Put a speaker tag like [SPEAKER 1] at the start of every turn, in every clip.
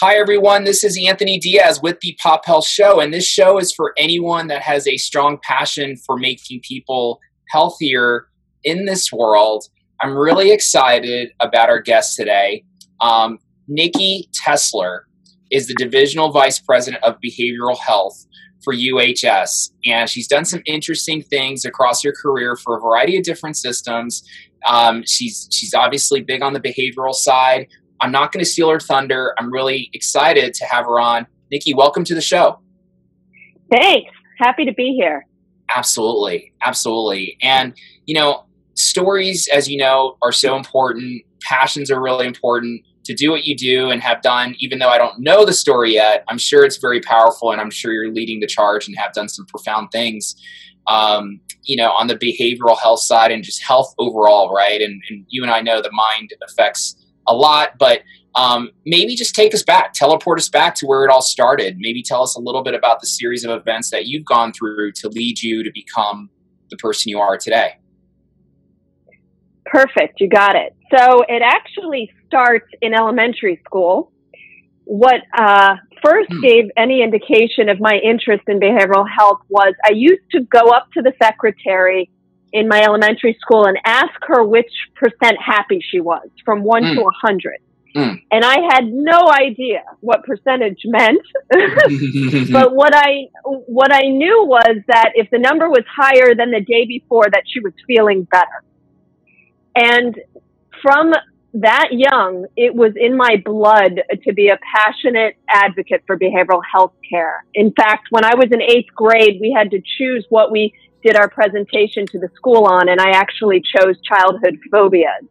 [SPEAKER 1] Hi, everyone. This is Anthony Diaz with the Pop Health Show, and this show is for anyone that has a strong passion for making people healthier in this world. I'm really excited about our guest today. Um, Nikki Tessler is the Divisional Vice President of Behavioral Health for UHS, and she's done some interesting things across her career for a variety of different systems. Um, she's she's obviously big on the behavioral side, I'm not going to steal her thunder. I'm really excited to have her on. Nikki, welcome to the show.
[SPEAKER 2] Thanks. Happy to be here.
[SPEAKER 1] Absolutely. Absolutely. And, you know, stories, as you know, are so important. Passions are really important. To do what you do and have done, even though I don't know the story yet, I'm sure it's very powerful and I'm sure you're leading the charge and have done some profound things, um, you know, on the behavioral health side and just health overall, right? And, and you and I know the mind affects a lot, but um, maybe just take us back, teleport us back to where it all started. Maybe tell us a little bit about the series of events that you've gone through to lead you to become the person you are today.
[SPEAKER 2] Perfect, you got it. So it actually starts in elementary school. What uh, first hmm. gave any indication of my interest in behavioral health was I used to go up to the secretary in my elementary school and ask her which percent happy she was from one mm. to a hundred. Mm. And I had no idea what percentage meant. but what I what I knew was that if the number was higher than the day before that she was feeling better. And from that young, it was in my blood to be a passionate advocate for behavioral health care. In fact, when I was in eighth grade, we had to choose what we did our presentation to the school on, and I actually chose childhood phobias.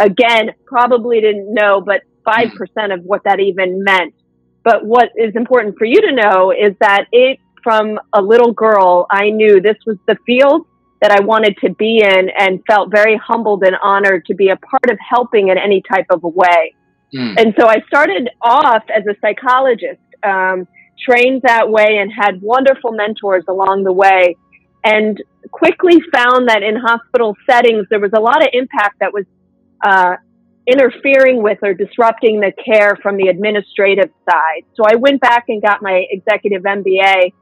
[SPEAKER 2] Again, probably didn't know, but 5% of what that even meant. But what is important for you to know is that it, from a little girl, I knew this was the field that I wanted to be in and felt very humbled and honored to be a part of helping in any type of a way. Mm. And so I started off as a psychologist, um, trained that way and had wonderful mentors along the way and quickly found that in hospital settings, there was a lot of impact that was uh, interfering with or disrupting the care from the administrative side. So I went back and got my executive MBA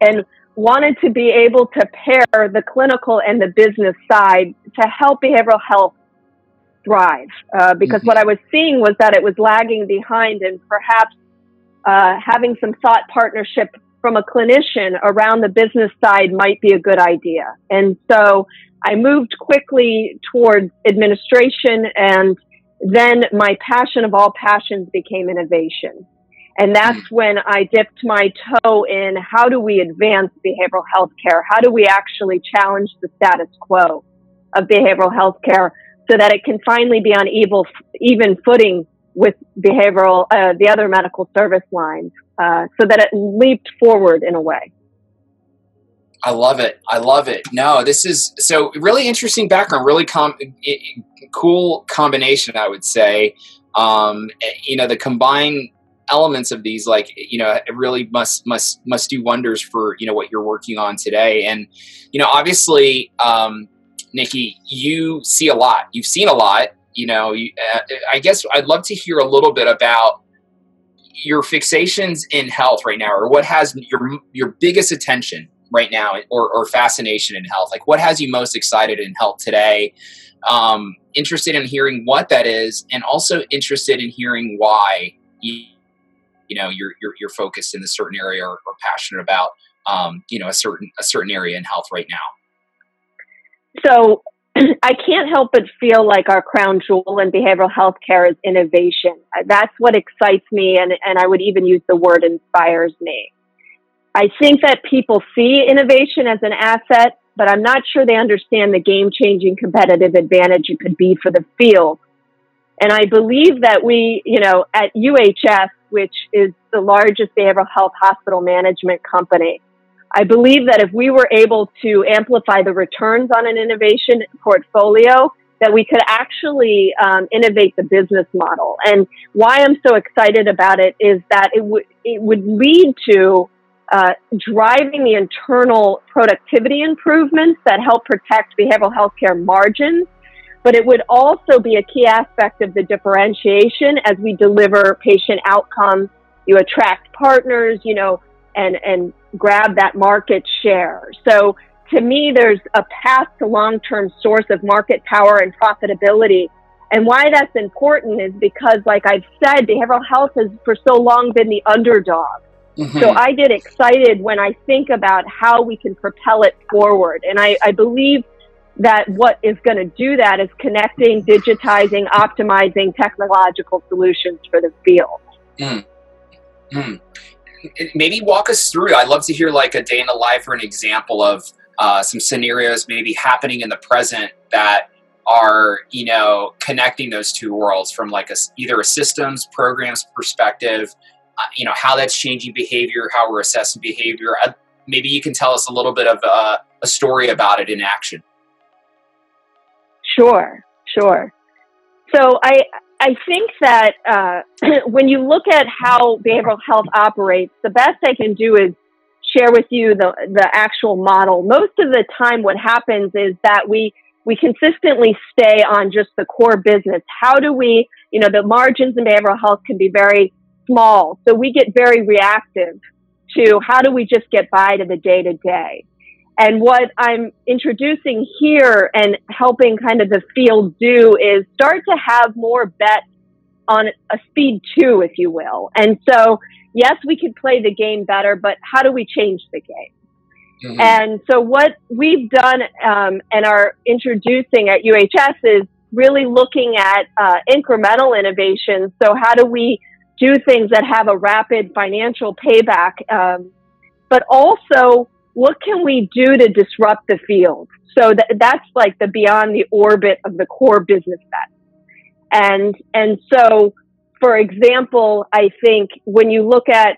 [SPEAKER 2] and wanted to be able to pair the clinical and the business side to help behavioral health thrive. Uh, because mm-hmm. what I was seeing was that it was lagging behind and perhaps uh, having some thought partnership from a clinician around the business side might be a good idea. And so I moved quickly towards administration and then my passion of all passions became innovation. And that's mm. when I dipped my toe in how do we advance behavioral health care? How do we actually challenge the status quo of behavioral health care so that it can finally be on evil, even footing with behavioral, uh, the other medical service lines, uh, so that it leaped forward in a way.
[SPEAKER 1] I love it. I love it. No, this is so really interesting background, really com- cool combination, I would say. Um, you know, the combined elements of these, like, you know, it really must, must, must do wonders for, you know, what you're working on today. And, you know, obviously, um, Nikki, you see a lot, you've seen a lot, you know, you, uh, I guess I'd love to hear a little bit about your fixations in health right now, or what has your your biggest attention right now, or, or fascination in health. Like, what has you most excited in health today? Um, interested in hearing what that is, and also interested in hearing why you, you know you're, you're you're focused in a certain area or, or passionate about um, you know a certain a certain area in health right now.
[SPEAKER 2] So I can't help but feel like our crown jewel in behavioral health care is innovation. That's what excites me, and, and I would even use the word inspires me. I think that people see innovation as an asset, but I'm not sure they understand the game changing competitive advantage it could be for the field. And I believe that we, you know, at UHS, which is the largest behavioral health hospital management company, I believe that if we were able to amplify the returns on an innovation portfolio, that we could actually um, innovate the business model. And why I'm so excited about it is that it would it would lead to uh, driving the internal productivity improvements that help protect behavioral health care margins, but it would also be a key aspect of the differentiation as we deliver patient outcomes. You attract partners, you know, and, and grab that market share. So to me, there's a path to long-term source of market power and profitability. And why that's important is because, like I've said, behavioral health has for so long been the underdog. Mm-hmm. So I get excited when I think about how we can propel it forward. And I, I believe that what is going to do that is connecting, digitizing, optimizing technological solutions for the field. Mm.
[SPEAKER 1] Mm. Maybe walk us through. I'd love to hear like a day in the life or an example of uh, some scenarios maybe happening in the present that are you know connecting those two worlds from like a, either a systems programs perspective uh, you know how that's changing behavior how we're assessing behavior maybe you can tell us a little bit of uh, a story about it in action
[SPEAKER 2] Sure, sure. So I I think that uh, when you look at how behavioral health operates, the best I can do is share with you the the actual model. Most of the time, what happens is that we we consistently stay on just the core business. How do we, you know, the margins in behavioral health can be very small, so we get very reactive to how do we just get by to the day to day. And what I'm introducing here and helping kind of the field do is start to have more bets on a speed two, if you will. And so, yes, we could play the game better, but how do we change the game? Mm-hmm. And so, what we've done um, and are introducing at UHS is really looking at uh, incremental innovations. So, how do we do things that have a rapid financial payback, um, but also what can we do to disrupt the field? So that, that's like the beyond the orbit of the core business bet. And, and so, for example, I think when you look at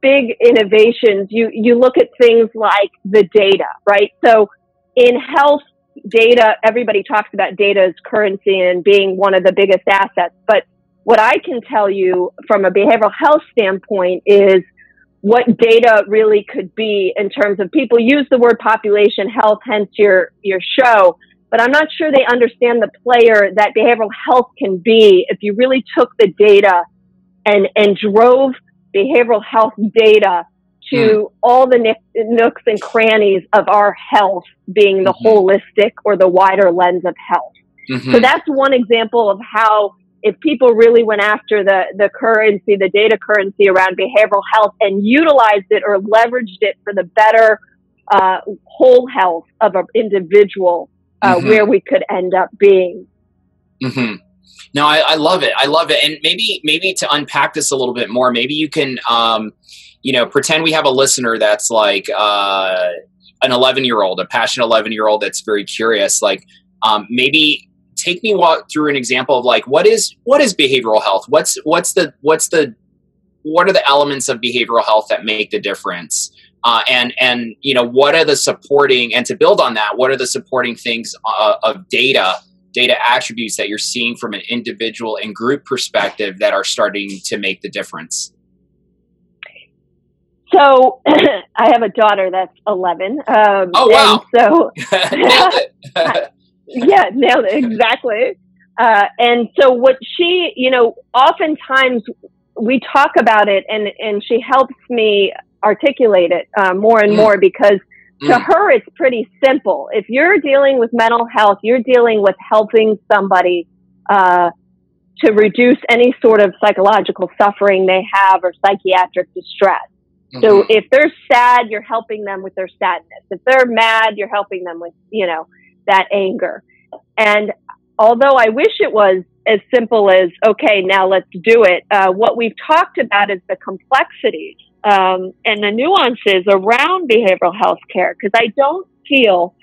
[SPEAKER 2] big innovations, you, you look at things like the data, right? So in health data, everybody talks about data as currency and being one of the biggest assets. But what I can tell you from a behavioral health standpoint is what data really could be in terms of people use the word population health, hence your, your show. But I'm not sure they understand the player that behavioral health can be if you really took the data and, and drove behavioral health data to mm. all the nooks and crannies of our health being the mm-hmm. holistic or the wider lens of health. Mm-hmm. So that's one example of how if people really went after the, the currency, the data currency around behavioral health and utilized it or leveraged it for the better uh, whole health of an individual, uh, mm-hmm. where we could end up being.
[SPEAKER 1] Mm-hmm. No, I, I, love it. I love it. And maybe, maybe to unpack this a little bit more, maybe you can, um, you know, pretend we have a listener that's like uh, an 11 year old, a passionate 11 year old that's very curious. Like, um, maybe take me walk through an example of like what is what is behavioral health? What's what's the what's the what are the elements of behavioral health that make the difference? Uh, and and you know what are the supporting and to build on that, what are the supporting things uh, of data data attributes that you're seeing from an individual and group perspective that are starting to make the difference?
[SPEAKER 2] So I have a daughter that's 11. Um,
[SPEAKER 1] oh wow!
[SPEAKER 2] so yeah, nailed it exactly. Uh, and so what she, you know, oftentimes we talk about it, and and she helps me articulate it uh, more and mm. more because to mm. her it's pretty simple. If you're dealing with mental health, you're dealing with helping somebody uh, to reduce any sort of psychological suffering they have or psychiatric distress. Mm-hmm. So if they're sad, you're helping them with their sadness. If they're mad, you're helping them with, you know, that anger. And although I wish it was as simple as, okay, now let's do it, uh, what we've talked about is the complexities um, and the nuances around behavioral health care, because I don't feel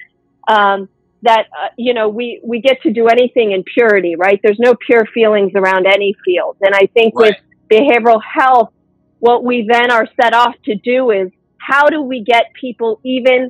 [SPEAKER 2] um, that, uh, you know, we, we get to do anything in purity, right? There's no pure feelings around any field. And I think right. with behavioral health, what we then are set off to do is how do we get people even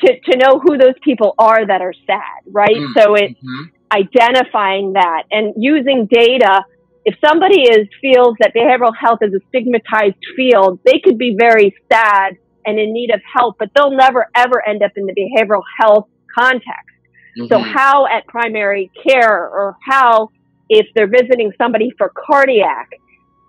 [SPEAKER 2] to, to know who those people are that are sad, right? Mm-hmm. So it's mm-hmm. identifying that and using data. If somebody is feels that behavioral health is a stigmatized field, they could be very sad and in need of help, but they'll never ever end up in the behavioral health context. Mm-hmm. So how at primary care or how if they're visiting somebody for cardiac,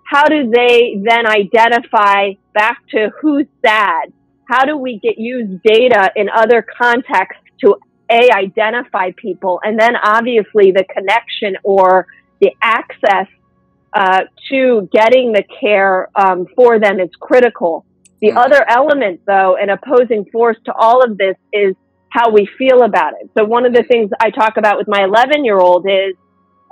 [SPEAKER 2] how do they then identify back to who's sad? How do we get use data in other contexts to a identify people and then obviously the connection or the access uh, to getting the care um, for them is critical. The mm-hmm. other element, though, an opposing force to all of this is how we feel about it. So one of the things I talk about with my 11 year old is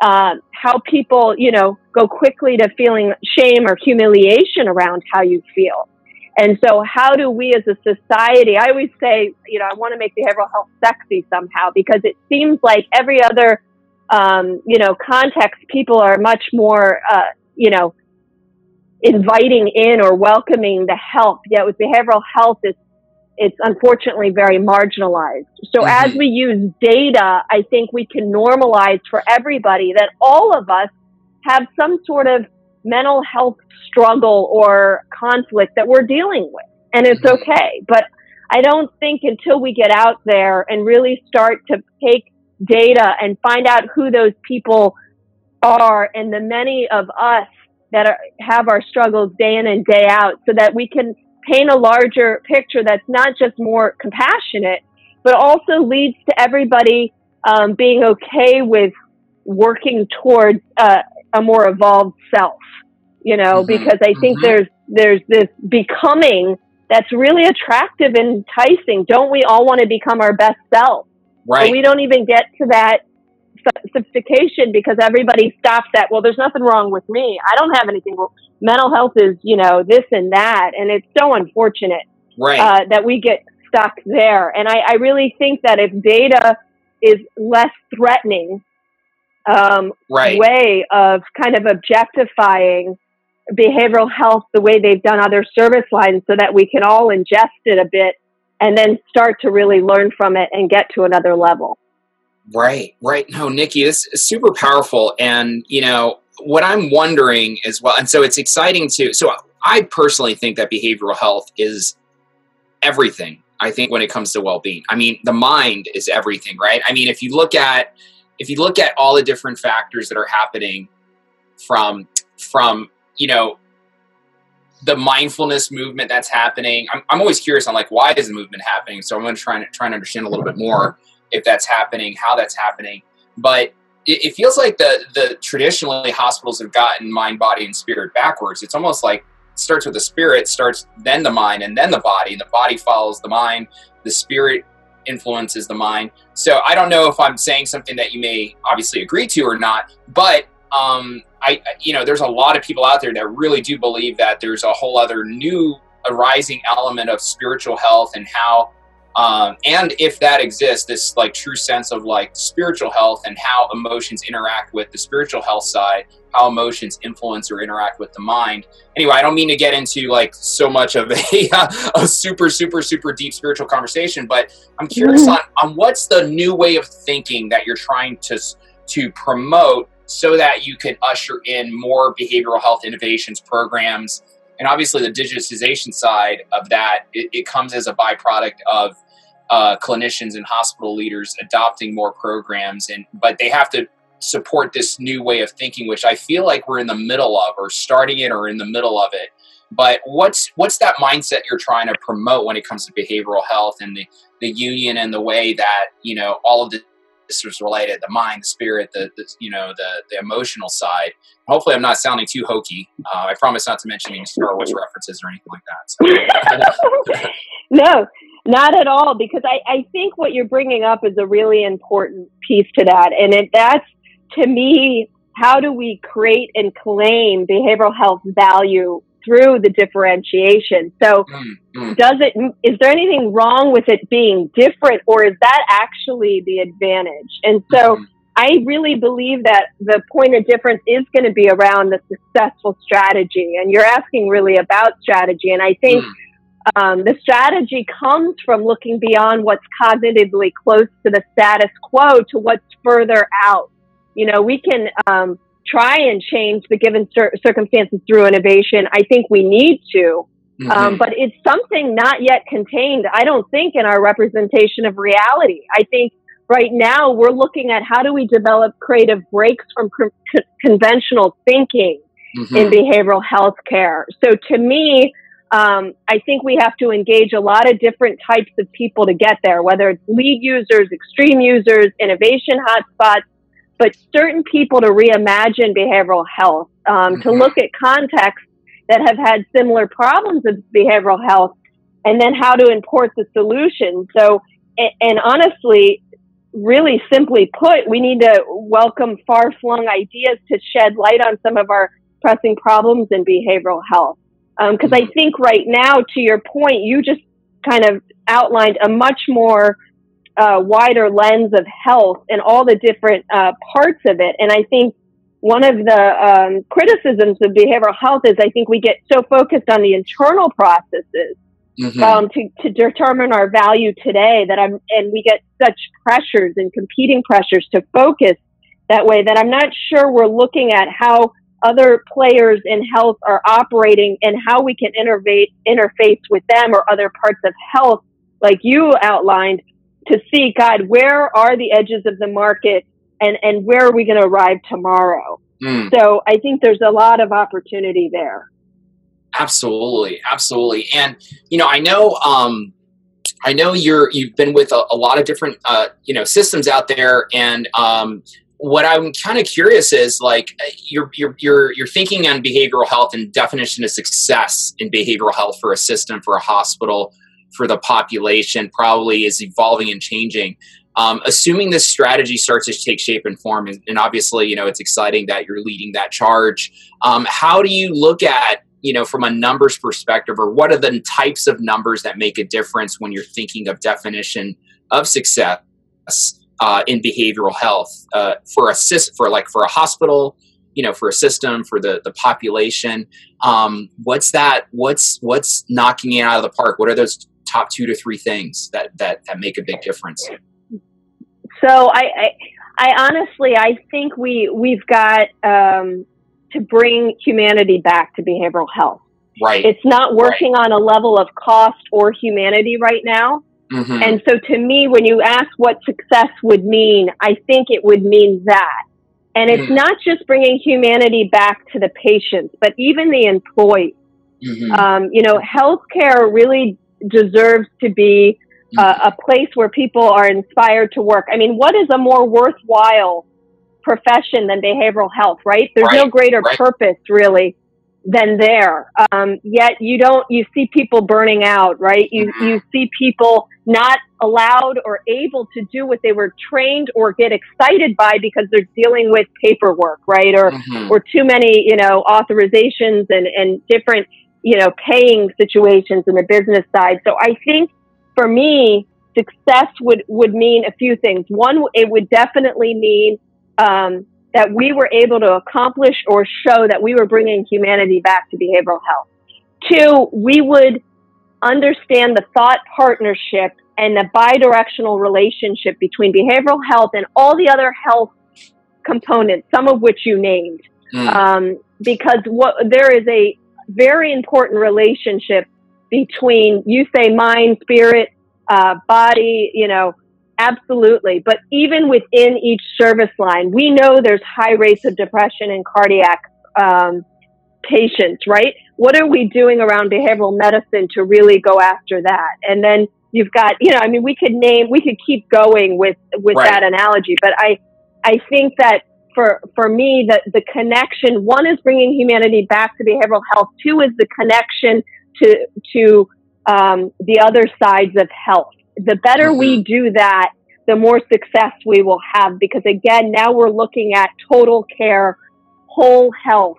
[SPEAKER 2] uh, how people, you know, go quickly to feeling shame or humiliation around how you feel. And so, how do we as a society? I always say, you know, I want to make behavioral health sexy somehow because it seems like every other, um, you know, context, people are much more, uh, you know, inviting in or welcoming the help. Yet with behavioral health, it's it's unfortunately very marginalized. So mm-hmm. as we use data, I think we can normalize for everybody that all of us have some sort of mental health struggle or conflict that we're dealing with. And it's mm-hmm. okay. But I don't think until we get out there and really start to take data and find out who those people are and the many of us that are, have our struggles day in and day out so that we can paint a larger picture that's not just more compassionate, but also leads to everybody um, being okay with working towards uh, a more evolved self. You know, mm-hmm. because I think mm-hmm. there's there's this becoming that's really attractive and enticing. Don't we all want to become our best self? Right. We don't even get to that sophistication because everybody stops at, well, there's nothing wrong with me. I don't have anything. Well, mental health is, you know, this and that. And it's so unfortunate right. uh, that we get stuck there. And I, I really think that if data is less threatening um, right. way of kind of objectifying behavioral health the way they've done other service lines so that we can all ingest it a bit and then start to really learn from it and get to another level.
[SPEAKER 1] Right, right. No, Nikki, this is super powerful. And, you know, what I'm wondering as well, and so it's exciting to, so I personally think that behavioral health is everything. I think when it comes to well-being, I mean, the mind is everything, right? I mean, if you look at, if you look at all the different factors that are happening from, from, you know, the mindfulness movement that's happening. I'm, I'm always curious on like, why is the movement happening? So I'm going to try and try and understand a little bit more if that's happening, how that's happening. But it, it feels like the the traditionally hospitals have gotten mind, body, and spirit backwards. It's almost like starts with the spirit, starts then the mind, and then the body, and the body follows the mind. The spirit influences the mind. So I don't know if I'm saying something that you may obviously agree to or not, but um, I, you know, there's a lot of people out there that really do believe that there's a whole other new arising element of spiritual health and how um, and if that exists this like true sense of like spiritual health and how emotions interact with the spiritual health side how emotions influence or interact with the mind anyway i don't mean to get into like so much of a, a super super super deep spiritual conversation but i'm curious mm-hmm. on, on what's the new way of thinking that you're trying to to promote so that you can usher in more behavioral health innovations programs and obviously the digitization side of that it, it comes as a byproduct of uh, clinicians and hospital leaders adopting more programs. And but they have to support this new way of thinking which i feel like we're in the middle of or starting it or in the middle of it. But what's what's that mindset you're trying to promote when it comes to behavioral health and the, the union and the way that you know all of this was related the mind the spirit the, the you know the the emotional side hopefully i'm not sounding too hokey uh, i promise not to mention any star wars references or anything like that
[SPEAKER 2] so. no not at all, because I, I think what you're bringing up is a really important piece to that. And it, that's, to me, how do we create and claim behavioral health value through the differentiation? So, mm-hmm. does it, is there anything wrong with it being different, or is that actually the advantage? And so, mm-hmm. I really believe that the point of difference is going to be around the successful strategy. And you're asking really about strategy. And I think mm um, the strategy comes from looking beyond what's cognitively close to the status quo to what's further out. You know, we can um, try and change the given cir- circumstances through innovation. I think we need to, mm-hmm. um, but it's something not yet contained. I don't think in our representation of reality. I think right now we're looking at how do we develop creative breaks from co- conventional thinking mm-hmm. in behavioral health care. So to me, um, I think we have to engage a lot of different types of people to get there, whether it's lead users, extreme users, innovation hotspots, but certain people to reimagine behavioral health, um, mm-hmm. to look at contexts that have had similar problems with behavioral health, and then how to import the solution. So, and, and honestly, really simply put, we need to welcome far flung ideas to shed light on some of our pressing problems in behavioral health. Because um, I think right now, to your point, you just kind of outlined a much more uh, wider lens of health and all the different uh, parts of it. And I think one of the um, criticisms of behavioral health is I think we get so focused on the internal processes mm-hmm. um, to, to determine our value today that I'm, and we get such pressures and competing pressures to focus that way that I'm not sure we're looking at how other players in health are operating and how we can innovate, interface with them or other parts of health, like you outlined, to see, God, where are the edges of the market and, and where are we going to arrive tomorrow? Mm. So I think there's a lot of opportunity there.
[SPEAKER 1] Absolutely, absolutely, and you know, I know, um, I know you're you've been with a, a lot of different uh, you know systems out there, and um, what I'm kind of curious is like you're you're you're you're thinking on behavioral health and definition of success in behavioral health for a system, for a hospital, for the population, probably is evolving and changing. Um, assuming this strategy starts to take shape and form, and, and, obviously, you know, it's exciting that you're leading that charge. Um, how do you look at you know, from a numbers perspective, or what are the types of numbers that make a difference when you're thinking of definition of success uh, in behavioral health uh, for a for like for a hospital, you know, for a system, for the the population? Um, what's that? What's what's knocking it out of the park? What are those top two to three things that that that make a big difference?
[SPEAKER 2] So I, I, I honestly, I think we we've got um, to bring humanity back to behavioral health.
[SPEAKER 1] Right.
[SPEAKER 2] It's not working right. on a level of cost or humanity right now. Mm-hmm. And so to me, when you ask what success would mean, I think it would mean that. And it's mm-hmm. not just bringing humanity back to the patients, but even the employees. Mm-hmm. Um, you know, healthcare really deserves to be uh, a place where people are inspired to work. I mean, what is a more worthwhile profession than behavioral health, right? There's right, no greater right. purpose really than there. Um, yet you don't, you see people burning out, right? You, mm-hmm. you see people not allowed or able to do what they were trained or get excited by because they're dealing with paperwork, right? Or, mm-hmm. or too many, you know, authorizations and, and different, you know, paying situations in the business side. So I think for me, success would, would mean a few things. One, it would definitely mean um, that we were able to accomplish or show that we were bringing humanity back to behavioral health. Two, we would understand the thought partnership and the bidirectional relationship between behavioral health and all the other health components, some of which you named. Mm. Um, because what there is a very important relationship between you say mind, spirit, uh, body, you know, Absolutely. But even within each service line, we know there's high rates of depression and cardiac um, patients, right? What are we doing around behavioral medicine to really go after that? And then you've got, you know, I mean, we could name, we could keep going with, with right. that analogy, but I, I think that for, for me, the, the connection, one is bringing humanity back to behavioral health. Two is the connection to, to, um, the other sides of health the better mm-hmm. we do that, the more success we will have. Because again, now we're looking at total care, whole health,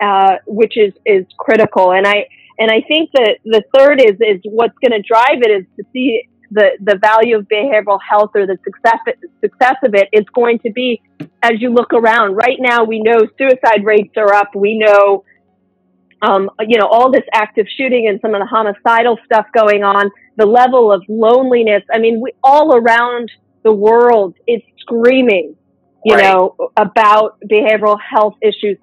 [SPEAKER 2] uh, which is is critical. And I and I think that the third is is what's going to drive it is to see the the value of behavioral health or the success success of it is going to be as you look around. Right now, we know suicide rates are up. We know. Um, you know, all this active shooting and some of the homicidal stuff going on the level of loneliness. I mean, we all around the world is screaming, you right. know, about behavioral health issues.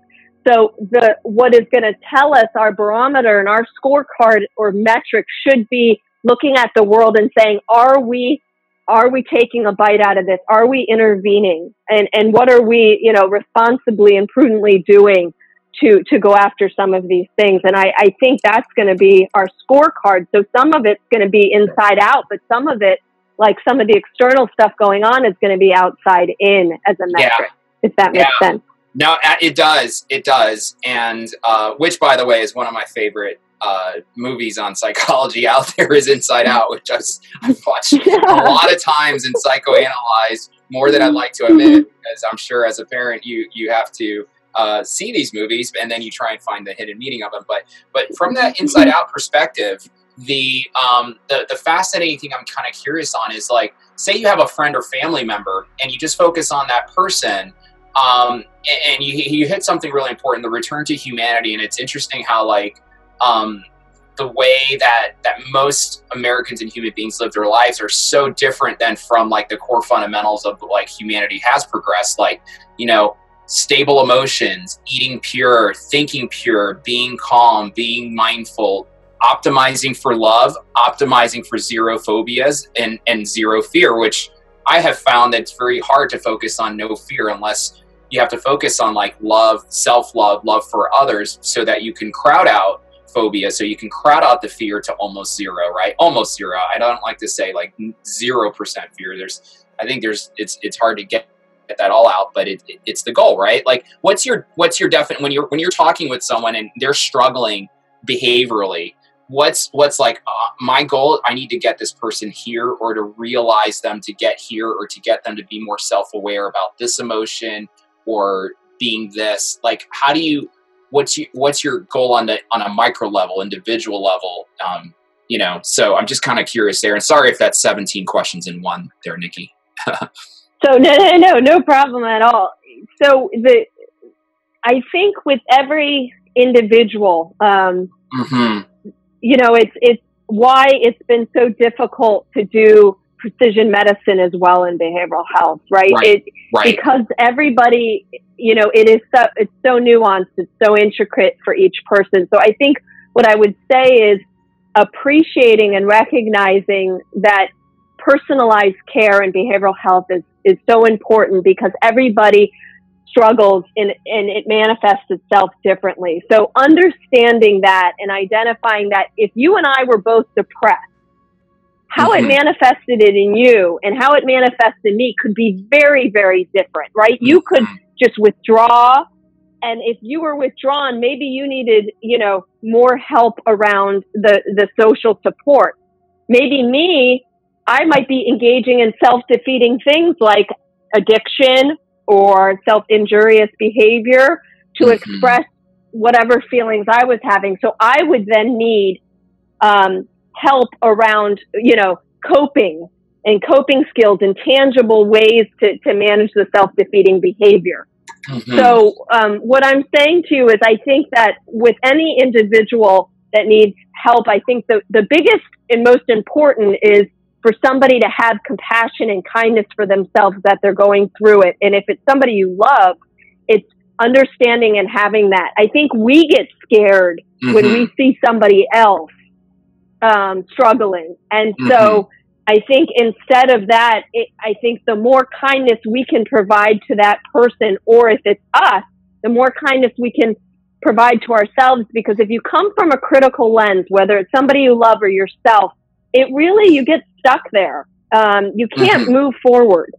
[SPEAKER 2] So the what is going to tell us our barometer and our scorecard or metric should be looking at the world and saying, are we are we taking a bite out of this? Are we intervening? And, and what are we, you know, responsibly and prudently doing to, to go after some of these things? And I, I think that's going to be our scorecard. So some of it's going to be inside out, but some of it, like some of the external stuff going on is going to be outside in as a metric, yeah. if that makes yeah. sense.
[SPEAKER 1] No, it does. It does. And uh, which, by the way, is one of my favorite uh, movies on psychology out there is Inside Out, which I've, I've watched yeah. a lot of times and psychoanalyzed more than I'd like to admit, because I'm sure as a parent you you have to uh, see these movies and then you try and find the hidden meaning of them. But but from that Inside Out perspective, the um, the the fascinating thing I'm kind of curious on is like, say you have a friend or family member and you just focus on that person. Um, and you, you hit something really important the return to humanity and it's interesting how like um, the way that that most Americans and human beings live their lives are so different than from like the core fundamentals of like humanity has progressed. Like you know, stable emotions, eating pure, thinking pure, being calm, being mindful, optimizing for love, optimizing for zero phobias and and zero fear, which I have found that it's very hard to focus on no fear unless you have to focus on like love, self love, love for others, so that you can crowd out phobia so you can crowd out the fear to almost zero right? Almost zero. I don't like to say like zero percent fear. There's i think there's it's it's hard to get that all out but it, it, it's the goal right? Like what's your what's your definite when you're when you're talking with someone and they're struggling behaviorally what's what's like uh, my goal i need to get this person here or to realize them to get here or to get them to be more self-aware about this emotion or being this? Like how do you what's you, what's your goal on the on a micro level, individual level? Um, you know, so I'm just kind of curious there. And sorry if that's 17 questions in one there, Nikki.
[SPEAKER 2] so no, no, no, no problem at all. So the I think with every individual, um, mm-hmm. you know, it's it's why it's been so difficult to do precision medicine as well in behavioral health, right? right. It, right. Because everybody, you know, it is so, it's so nuanced, it's so intricate for each person. So I think what I would say is appreciating and recognizing that personalized care and behavioral health is, is so important because everybody struggles and, and it manifests itself differently. So understanding that and identifying that if you and I were both depressed, how mm-hmm. it manifested it in you and how it manifested in me could be very, very different, right? You could mm-hmm. just withdraw. And if you were withdrawn, maybe you needed, you know, more help around the, the social support. Maybe me, I might be engaging in self-defeating things like addiction or self-injurious behavior to mm-hmm. express whatever feelings I was having. So I would then need um, help around, you know, coping and coping skills and tangible ways to, to manage the self-defeating behavior. Mm-hmm. So, um, what I'm saying to you is I think that with any individual that needs help, I think the, the biggest and most important is for somebody to have compassion and kindness for themselves that they're going through it. And if it's somebody you love, it's understanding and having that. I think we get scared mm-hmm. when we see somebody else um, struggling. And mm-hmm. so I think instead of that, it, I think the more kindness we can provide to that person, or if it's us, the more kindness we can provide to ourselves. Because if you come from a critical lens, whether it's somebody you love or yourself, it really, you get stuck there. Um, you can't mm-hmm. move forward.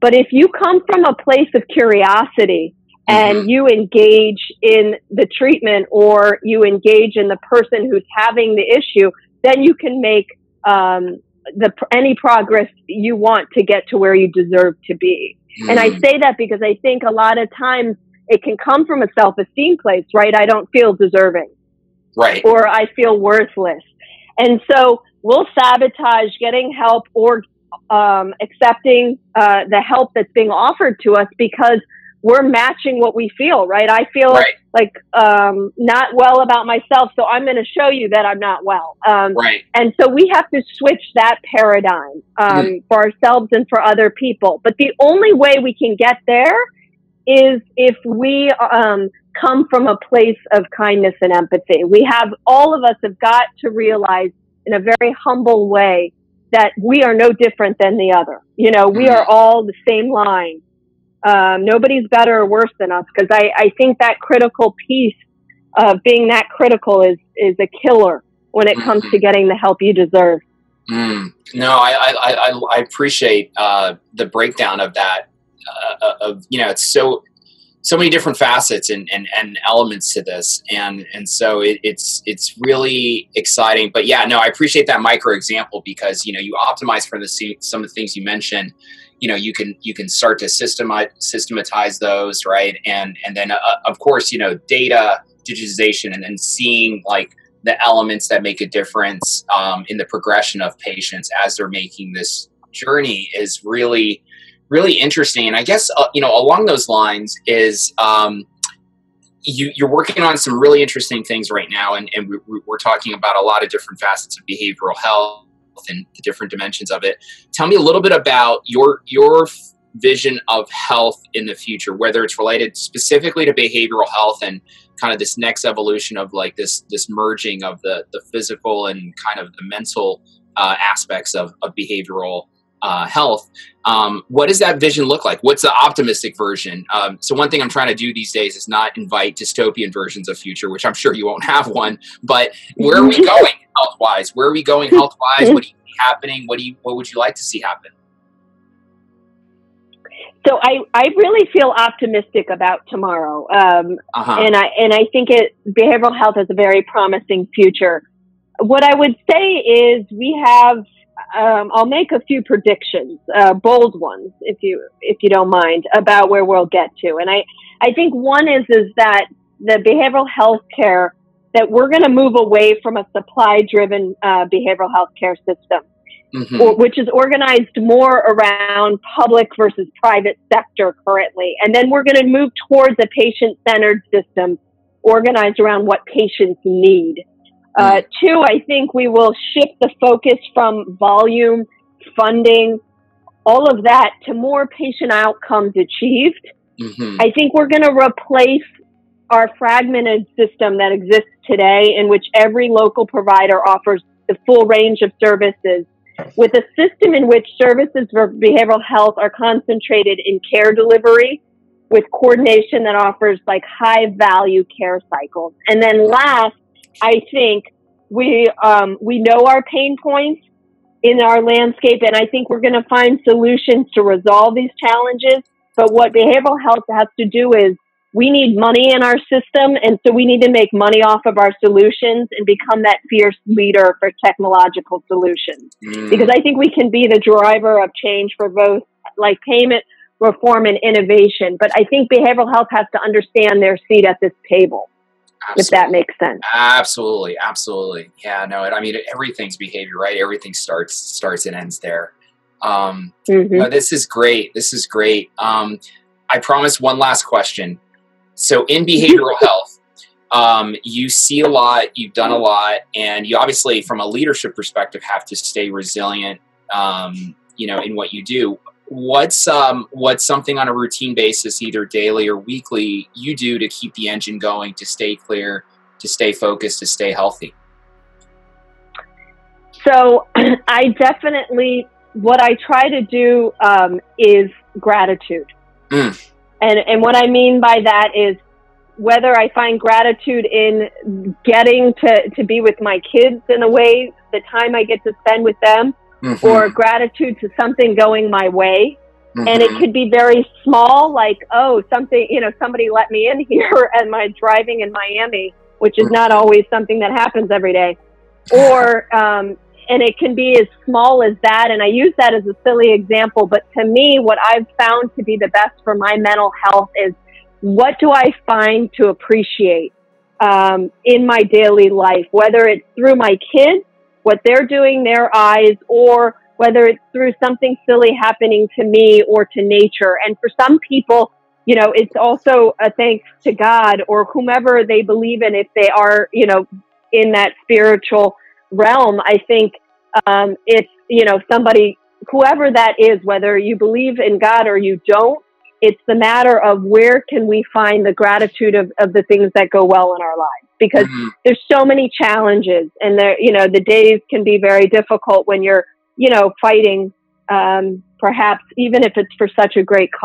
[SPEAKER 2] But if you come from a place of curiosity and mm-hmm. you engage in the treatment or you engage in the person who's having the issue, then you can make um, the any progress you want to get to where you deserve to be. Mm. And I mm. say that because I think a lot of times it can come from a self-esteem place, right? I don't feel deserving.
[SPEAKER 1] Right.
[SPEAKER 2] Or I feel worthless. And so we'll sabotage getting help or um, accepting uh, the help that's being offered to us because we're matching what we feel, right? I feel right. like um, not well about myself, so I'm going to show you that I'm not well. Um,
[SPEAKER 1] right.
[SPEAKER 2] And so we have to switch that paradigm um, mm. for ourselves and for other people. But the only way we can get there is if we um, come from a place of kindness and empathy. We have all of us have got to realize in a very humble way that we are no different than the other. You know, we are all the same line. Um, nobody's better or worse than us because I, I think that critical piece of being that critical is is a killer when it comes mm-hmm. to getting the help you deserve.
[SPEAKER 1] Mm. No, I I, I, I appreciate uh, the breakdown of that. Uh, of you know, it's so so many different facets and, and, and elements to this and and so it, it's it's really exciting but yeah no i appreciate that micro example because you know you optimize for the some of the things you mentioned you know you can you can start to systemize systematize those right and and then uh, of course you know data digitization and then seeing like the elements that make a difference um, in the progression of patients as they're making this journey is really really interesting. And I guess uh, you know along those lines is um, you, are working on some really interesting things right now, and, and we, are talking about a lot of different facets of behavioral health and the different dimensions of it. Tell me a little bit about your your vision of health in the future, whether it's related specifically to behavioral health and kind of this next evolution of like this this merging of the the physical and kind of the mental uh, aspects of, of behavioral uh, health. Um, what does that vision look like? What's the optimistic version? Um, so one thing I'm trying to do these days is not invite dystopian versions of future, which I'm sure you won't have one. But where are we going health wise? Where are we going health wise? What do you see happening? What do you What would you like to see happen?
[SPEAKER 2] So I, I really feel optimistic about tomorrow, um, uh-huh. and I and I think it behavioral health has a very promising future. What I would say is we have um, I'll make a few predictions, uh, bold ones, if you if you don't mind, about where we'll get to. And I I think one is is that the behavioral health care that we're going to move away from a supply driven uh, behavioral health care system, mm-hmm. or, which is organized more around public versus private sector currently, and then we're going to move towards a patient centered system organized around what patients need. Uh, two, I think we will shift the focus from volume, funding, all of that to more patient outcomes achieved. Mm-hmm. I think we're going to replace our fragmented system that exists today, in which every local provider offers the full range of services, with a system in which services for behavioral health are concentrated in care delivery with coordination that offers like high value care cycles. And then last, I think we um, we know our pain points in our landscape, and I think we're going to find solutions to resolve these challenges. But what behavioral health has to do is we need money in our system, and so we need to make money off of our solutions and become that fierce leader for technological solutions. Mm. Because I think we can be the driver of change for both like payment reform and innovation. But I think behavioral health has to understand their seat at this table. Absolutely. if that makes sense.
[SPEAKER 1] Absolutely, absolutely. Yeah, no, I mean everything's behavior, right? Everything starts starts and ends there. Um, mm-hmm. no, this is great. This is great. Um, I promise one last question. So in behavioral health, um, you see a lot, you've done a lot, and you obviously, from a leadership perspective, have to stay resilient. Um, you know, in what you do what's um, what's something on a routine basis, either daily or weekly, you do to keep the engine going, to stay clear, to stay focused, to stay healthy?
[SPEAKER 2] So, I definitely what I try to do um, is gratitude, mm. and and what I mean by that is whether I find gratitude in getting to, to be with my kids in a way, the time I get to spend with them, mm-hmm. or gratitude to something going my way. Mm-hmm. And it mm-hmm. could be very small, like, oh, something, you know, somebody let me in here and my driving in Miami, which is not always something that happens every day. Or, um, and it can be as small as that. And I use that as a silly example. But to me, what I've found to be the best for my mental health is what do I find to appreciate um, in my daily life, whether it's through my kids what they're doing, their eyes, or whether it's through something silly happening to me or to nature. And for some people, you know, it's also a thanks to God or whomever they believe in if they are, you know, in that spiritual realm. I think um, it's, you know, somebody, whoever that is, whether you believe in God or you don't, it's the matter of where can we find the gratitude of, of the things that go well in our lives because mm-hmm. there's so many challenges and there you know the days can be very difficult when you're you know, fighting, um, perhaps even if it's for such a great cause